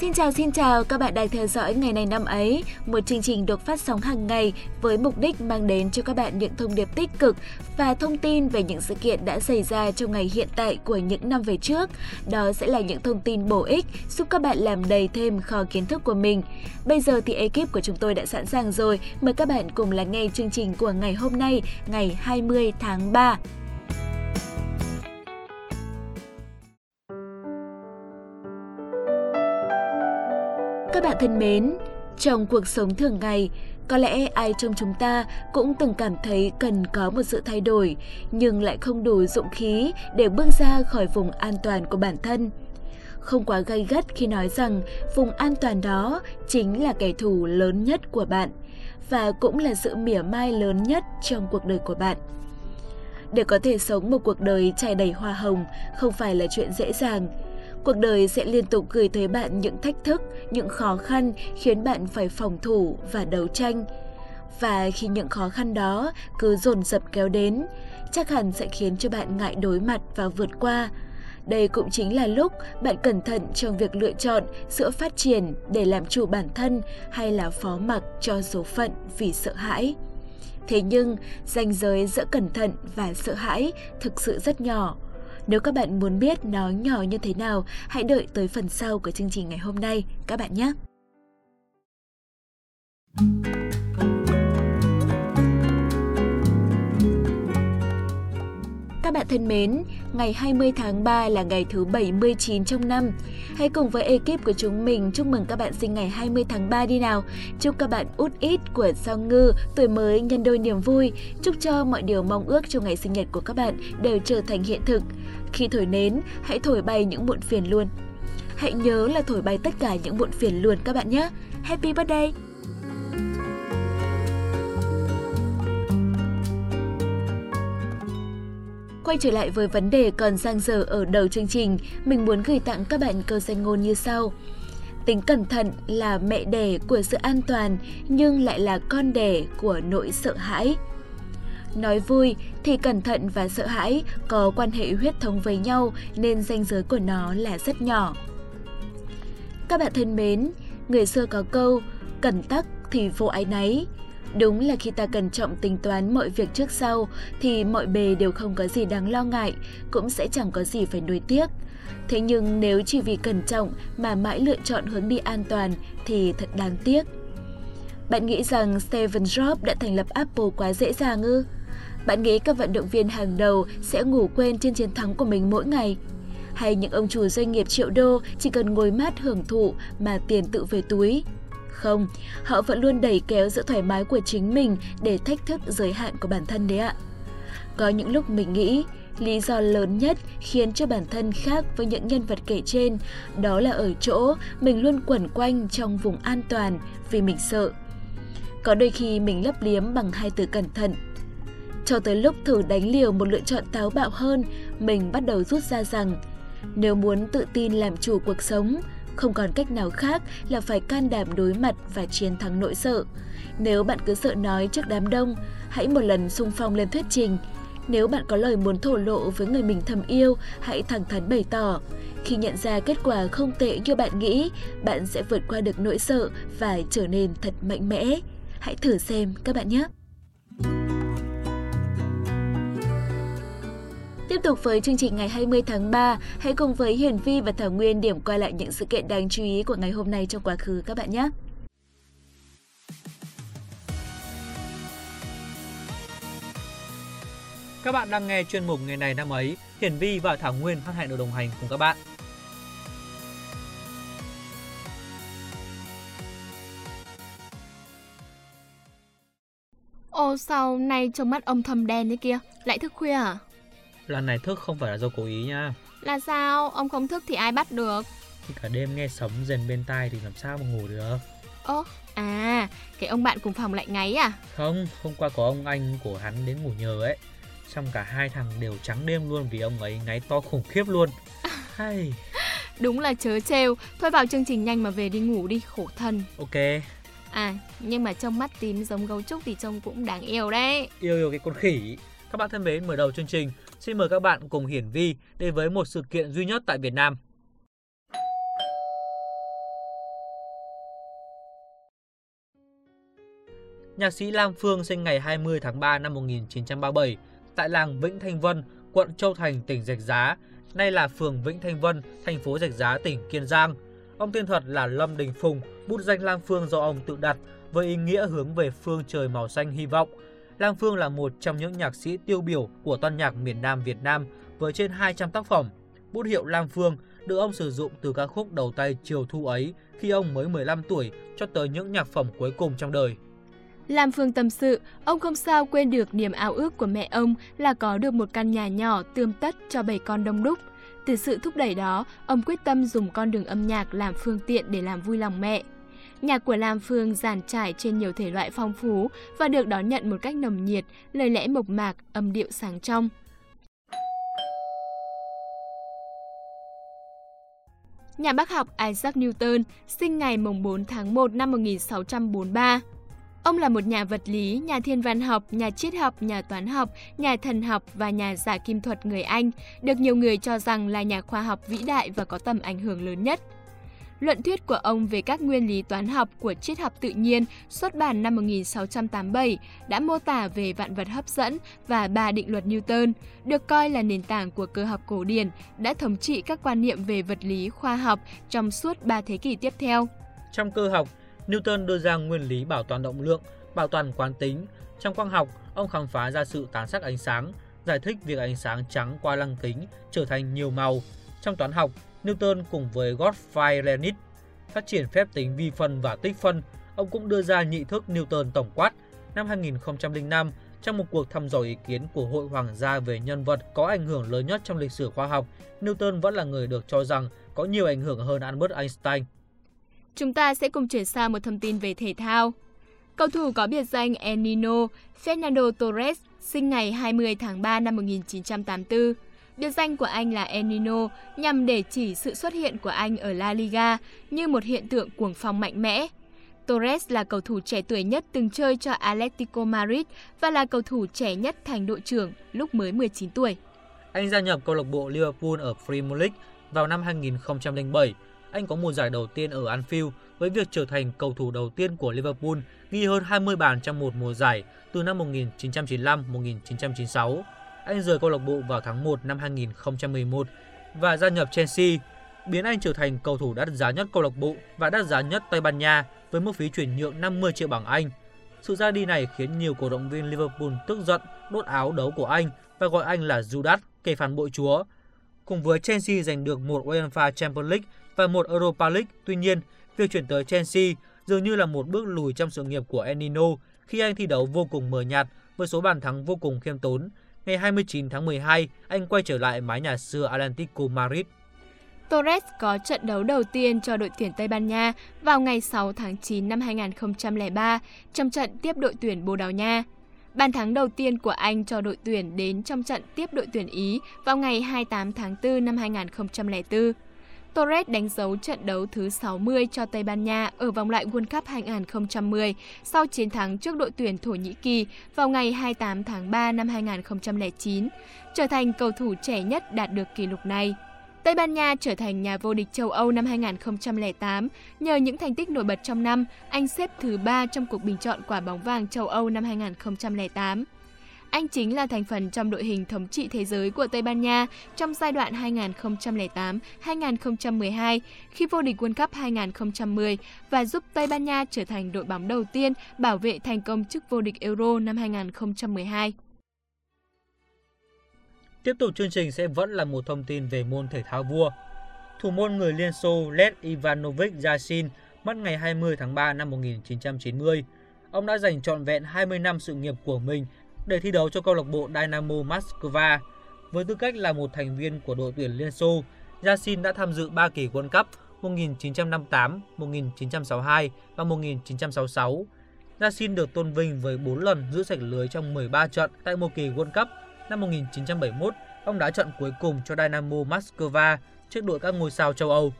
Xin chào xin chào các bạn đang theo dõi ngày này năm ấy, một chương trình được phát sóng hàng ngày với mục đích mang đến cho các bạn những thông điệp tích cực và thông tin về những sự kiện đã xảy ra trong ngày hiện tại của những năm về trước. Đó sẽ là những thông tin bổ ích giúp các bạn làm đầy thêm kho kiến thức của mình. Bây giờ thì ekip của chúng tôi đã sẵn sàng rồi, mời các bạn cùng lắng nghe chương trình của ngày hôm nay, ngày 20 tháng 3. Các bạn thân mến, trong cuộc sống thường ngày, có lẽ ai trong chúng ta cũng từng cảm thấy cần có một sự thay đổi, nhưng lại không đủ dũng khí để bước ra khỏi vùng an toàn của bản thân. Không quá gay gắt khi nói rằng vùng an toàn đó chính là kẻ thù lớn nhất của bạn và cũng là sự mỉa mai lớn nhất trong cuộc đời của bạn. Để có thể sống một cuộc đời trải đầy hoa hồng không phải là chuyện dễ dàng, Cuộc đời sẽ liên tục gửi tới bạn những thách thức, những khó khăn khiến bạn phải phòng thủ và đấu tranh. Và khi những khó khăn đó cứ dồn dập kéo đến, chắc hẳn sẽ khiến cho bạn ngại đối mặt và vượt qua. Đây cũng chính là lúc bạn cẩn thận trong việc lựa chọn giữa phát triển để làm chủ bản thân hay là phó mặc cho số phận vì sợ hãi. Thế nhưng, ranh giới giữa cẩn thận và sợ hãi thực sự rất nhỏ nếu các bạn muốn biết nó nhỏ như thế nào, hãy đợi tới phần sau của chương trình ngày hôm nay các bạn nhé. Các bạn thân mến, ngày 20 tháng 3 là ngày thứ 79 trong năm. Hãy cùng với ekip của chúng mình chúc mừng các bạn sinh ngày 20 tháng 3 đi nào. Chúc các bạn út ít của sao ngư, tuổi mới nhân đôi niềm vui. Chúc cho mọi điều mong ước trong ngày sinh nhật của các bạn đều trở thành hiện thực. Khi thổi nến, hãy thổi bay những muộn phiền luôn. Hãy nhớ là thổi bay tất cả những muộn phiền luôn các bạn nhé. Happy birthday! Quay trở lại với vấn đề còn sang dở ở đầu chương trình, mình muốn gửi tặng các bạn câu danh ngôn như sau. Tính cẩn thận là mẹ đẻ của sự an toàn nhưng lại là con đẻ của nỗi sợ hãi. Nói vui thì cẩn thận và sợ hãi có quan hệ huyết thống với nhau nên ranh giới của nó là rất nhỏ. Các bạn thân mến, người xưa có câu cẩn tắc thì vô ái náy. Đúng là khi ta cẩn trọng tính toán mọi việc trước sau thì mọi bề đều không có gì đáng lo ngại, cũng sẽ chẳng có gì phải nuối tiếc. Thế nhưng nếu chỉ vì cẩn trọng mà mãi lựa chọn hướng đi an toàn thì thật đáng tiếc. Bạn nghĩ rằng Steve Jobs đã thành lập Apple quá dễ dàng ư? Bạn nghĩ các vận động viên hàng đầu sẽ ngủ quên trên chiến thắng của mình mỗi ngày? Hay những ông chủ doanh nghiệp triệu đô chỉ cần ngồi mát hưởng thụ mà tiền tự về túi? Không, họ vẫn luôn đẩy kéo sự thoải mái của chính mình để thách thức giới hạn của bản thân đấy ạ. Có những lúc mình nghĩ, lý do lớn nhất khiến cho bản thân khác với những nhân vật kể trên đó là ở chỗ mình luôn quẩn quanh trong vùng an toàn vì mình sợ. Có đôi khi mình lấp liếm bằng hai từ cẩn thận. Cho tới lúc thử đánh liều một lựa chọn táo bạo hơn, mình bắt đầu rút ra rằng nếu muốn tự tin làm chủ cuộc sống, không còn cách nào khác là phải can đảm đối mặt và chiến thắng nỗi sợ. Nếu bạn cứ sợ nói trước đám đông, hãy một lần sung phong lên thuyết trình. Nếu bạn có lời muốn thổ lộ với người mình thầm yêu, hãy thẳng thắn bày tỏ. Khi nhận ra kết quả không tệ như bạn nghĩ, bạn sẽ vượt qua được nỗi sợ và trở nên thật mạnh mẽ. Hãy thử xem các bạn nhé! Tiếp tục với chương trình ngày 20 tháng 3, hãy cùng với Hiển Vi và Thảo Nguyên điểm qua lại những sự kiện đáng chú ý của ngày hôm nay trong quá khứ các bạn nhé. Các bạn đang nghe chuyên mục ngày này năm ấy, Hiển Vi và Thảo Nguyên hân hạnh được đồng hành cùng các bạn. Ồ sao nay trông mắt ông thâm đen thế kia, lại thức khuya à? Lần này thức không phải là do cố ý nha. Là sao? Ông không thức thì ai bắt được? Thì cả đêm nghe sấm rền bên tai thì làm sao mà ngủ được. Ơ, à, cái ông bạn cùng phòng lại ngáy à? Không, hôm qua có ông anh của hắn đến ngủ nhờ ấy. Xong cả hai thằng đều trắng đêm luôn vì ông ấy ngáy to khủng khiếp luôn. Hay. Đúng là chớ trêu. Thôi vào chương trình nhanh mà về đi ngủ đi, khổ thân. Ok. À, nhưng mà trông mắt tím giống gấu trúc thì trông cũng đáng yêu đấy. Yêu yêu cái con khỉ. Các bạn thân mến, mở đầu chương trình, Xin mời các bạn cùng Hiển Vi đến với một sự kiện duy nhất tại Việt Nam. Nhạc sĩ Lam Phương sinh ngày 20 tháng 3 năm 1937 tại làng Vĩnh Thanh Vân, quận Châu Thành, tỉnh Rạch Giá, nay là phường Vĩnh Thanh Vân, thành phố Rạch Giá, tỉnh Kiên Giang. Ông tên thật là Lâm Đình Phùng, bút danh Lam Phương do ông tự đặt với ý nghĩa hướng về phương trời màu xanh hy vọng – Lang Phương là một trong những nhạc sĩ tiêu biểu của toàn nhạc miền Nam Việt Nam với trên 200 tác phẩm. Bút hiệu Lang Phương được ông sử dụng từ ca khúc đầu tay chiều thu ấy khi ông mới 15 tuổi cho tới những nhạc phẩm cuối cùng trong đời. Lam Phương tâm sự, ông không sao quên được niềm ao ước của mẹ ông là có được một căn nhà nhỏ tươm tất cho bảy con đông đúc. Từ sự thúc đẩy đó, ông quyết tâm dùng con đường âm nhạc làm phương tiện để làm vui lòng mẹ. Nhạc của Lam Phương giàn trải trên nhiều thể loại phong phú và được đón nhận một cách nồng nhiệt, lời lẽ mộc mạc, âm điệu sáng trong. Nhà bác học Isaac Newton sinh ngày 4 tháng 1 năm 1643. Ông là một nhà vật lý, nhà thiên văn học, nhà triết học, nhà toán học, nhà thần học và nhà giả kim thuật người Anh, được nhiều người cho rằng là nhà khoa học vĩ đại và có tầm ảnh hưởng lớn nhất. Luận thuyết của ông về các nguyên lý toán học của triết học tự nhiên xuất bản năm 1687 đã mô tả về vạn vật hấp dẫn và ba định luật Newton, được coi là nền tảng của cơ học cổ điển, đã thống trị các quan niệm về vật lý khoa học trong suốt ba thế kỷ tiếp theo. Trong cơ học, Newton đưa ra nguyên lý bảo toàn động lượng, bảo toàn quán tính. Trong quang học, ông khám phá ra sự tán sắc ánh sáng, giải thích việc ánh sáng trắng qua lăng kính trở thành nhiều màu. Trong toán học, Newton cùng với Gottfried Leibniz phát triển phép tính vi phân và tích phân. Ông cũng đưa ra nhị thức Newton tổng quát. Năm 2005, trong một cuộc thăm dò ý kiến của Hội Hoàng gia về nhân vật có ảnh hưởng lớn nhất trong lịch sử khoa học, Newton vẫn là người được cho rằng có nhiều ảnh hưởng hơn Albert Einstein. Chúng ta sẽ cùng chuyển sang một thông tin về thể thao. Cầu thủ có biệt danh El Nino, Fernando Torres, sinh ngày 20 tháng 3 năm 1984. Biệt danh của anh là El Nino, nhằm để chỉ sự xuất hiện của anh ở La Liga như một hiện tượng cuồng phong mạnh mẽ. Torres là cầu thủ trẻ tuổi nhất từng chơi cho Atletico Madrid và là cầu thủ trẻ nhất thành đội trưởng lúc mới 19 tuổi. Anh gia nhập câu lạc bộ Liverpool ở Premier League vào năm 2007 anh có mùa giải đầu tiên ở Anfield với việc trở thành cầu thủ đầu tiên của Liverpool ghi hơn 20 bàn trong một mùa giải từ năm 1995-1996. Anh rời câu lạc bộ vào tháng 1 năm 2011 và gia nhập Chelsea, biến anh trở thành cầu thủ đắt giá nhất câu lạc bộ và đắt giá nhất Tây Ban Nha với mức phí chuyển nhượng 50 triệu bảng Anh. Sự ra đi này khiến nhiều cổ động viên Liverpool tức giận đốt áo đấu của anh và gọi anh là Judas, kẻ phản bội chúa. Cùng với Chelsea giành được một UEFA Champions League và một Europa League. Tuy nhiên, việc chuyển tới Chelsea dường như là một bước lùi trong sự nghiệp của Enino khi anh thi đấu vô cùng mờ nhạt với số bàn thắng vô cùng khiêm tốn. Ngày 29 tháng 12, anh quay trở lại mái nhà xưa Atlantico Madrid. Torres có trận đấu đầu tiên cho đội tuyển Tây Ban Nha vào ngày 6 tháng 9 năm 2003 trong trận tiếp đội tuyển Bồ Đào Nha. Bàn thắng đầu tiên của anh cho đội tuyển đến trong trận tiếp đội tuyển Ý vào ngày 28 tháng 4 năm 2004. Torres đánh dấu trận đấu thứ 60 cho Tây Ban Nha ở vòng loại World Cup 2010 sau chiến thắng trước đội tuyển Thổ Nhĩ Kỳ vào ngày 28 tháng 3 năm 2009, trở thành cầu thủ trẻ nhất đạt được kỷ lục này. Tây Ban Nha trở thành nhà vô địch châu Âu năm 2008 nhờ những thành tích nổi bật trong năm, anh xếp thứ 3 trong cuộc bình chọn quả bóng vàng châu Âu năm 2008. Anh chính là thành phần trong đội hình thống trị thế giới của Tây Ban Nha trong giai đoạn 2008-2012 khi vô địch World Cup 2010 và giúp Tây Ban Nha trở thành đội bóng đầu tiên bảo vệ thành công chức vô địch Euro năm 2012. Tiếp tục chương trình sẽ vẫn là một thông tin về môn thể thao vua. Thủ môn người Liên Xô Led Ivanovic Yashin mất ngày 20 tháng 3 năm 1990. Ông đã dành trọn vẹn 20 năm sự nghiệp của mình để thi đấu cho câu lạc bộ Dynamo Moscow. Với tư cách là một thành viên của đội tuyển Liên Xô, Yassin đã tham dự 3 kỳ World Cup 1958, 1962 và 1966. Yassin được tôn vinh với 4 lần giữ sạch lưới trong 13 trận tại một kỳ World Cup. Năm 1971, ông đá trận cuối cùng cho Dynamo Moscow trước đội các ngôi sao châu Âu.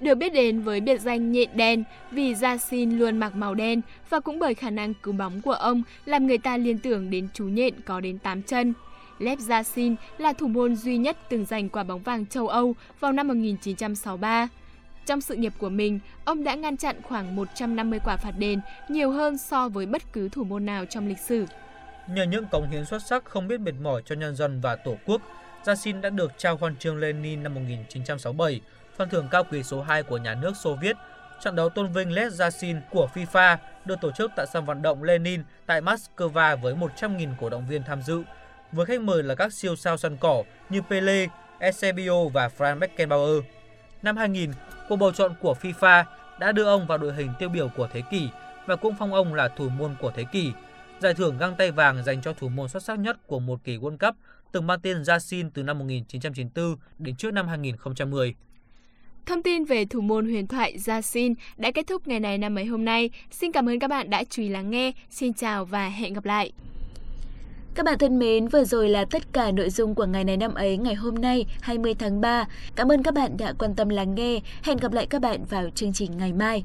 Được biết đến với biệt danh nhện đen vì Yassin luôn mặc màu đen và cũng bởi khả năng cứu bóng của ông làm người ta liên tưởng đến chú nhện có đến 8 chân. Lev Yassin là thủ môn duy nhất từng giành quả bóng vàng châu Âu vào năm 1963. Trong sự nghiệp của mình, ông đã ngăn chặn khoảng 150 quả phạt đền, nhiều hơn so với bất cứ thủ môn nào trong lịch sử. Nhờ những cống hiến xuất sắc không biết mệt mỏi cho nhân dân và Tổ quốc, Yassin đã được trao huân chương Lenin năm 1967, phần thưởng cao quý số 2 của nhà nước Xô Viết. Trận đấu tôn vinh Les Yashin của FIFA được tổ chức tại sân vận động Lenin tại Moscow với 100.000 cổ động viên tham dự, với khách mời là các siêu sao sân cỏ như Pele, Eusebio và Franz Beckenbauer. Năm 2000, cuộc bầu chọn của FIFA đã đưa ông vào đội hình tiêu biểu của thế kỷ và cũng phong ông là thủ môn của thế kỷ. Giải thưởng găng tay vàng dành cho thủ môn xuất sắc nhất của một kỳ World Cup từng mang tên Yassin từ năm 1994 đến trước năm 2010. Thông tin về thủ môn huyền thoại Yassin đã kết thúc ngày này năm mấy hôm nay. Xin cảm ơn các bạn đã chú ý lắng nghe. Xin chào và hẹn gặp lại. Các bạn thân mến, vừa rồi là tất cả nội dung của ngày này năm ấy ngày hôm nay 20 tháng 3. Cảm ơn các bạn đã quan tâm lắng nghe. Hẹn gặp lại các bạn vào chương trình ngày mai.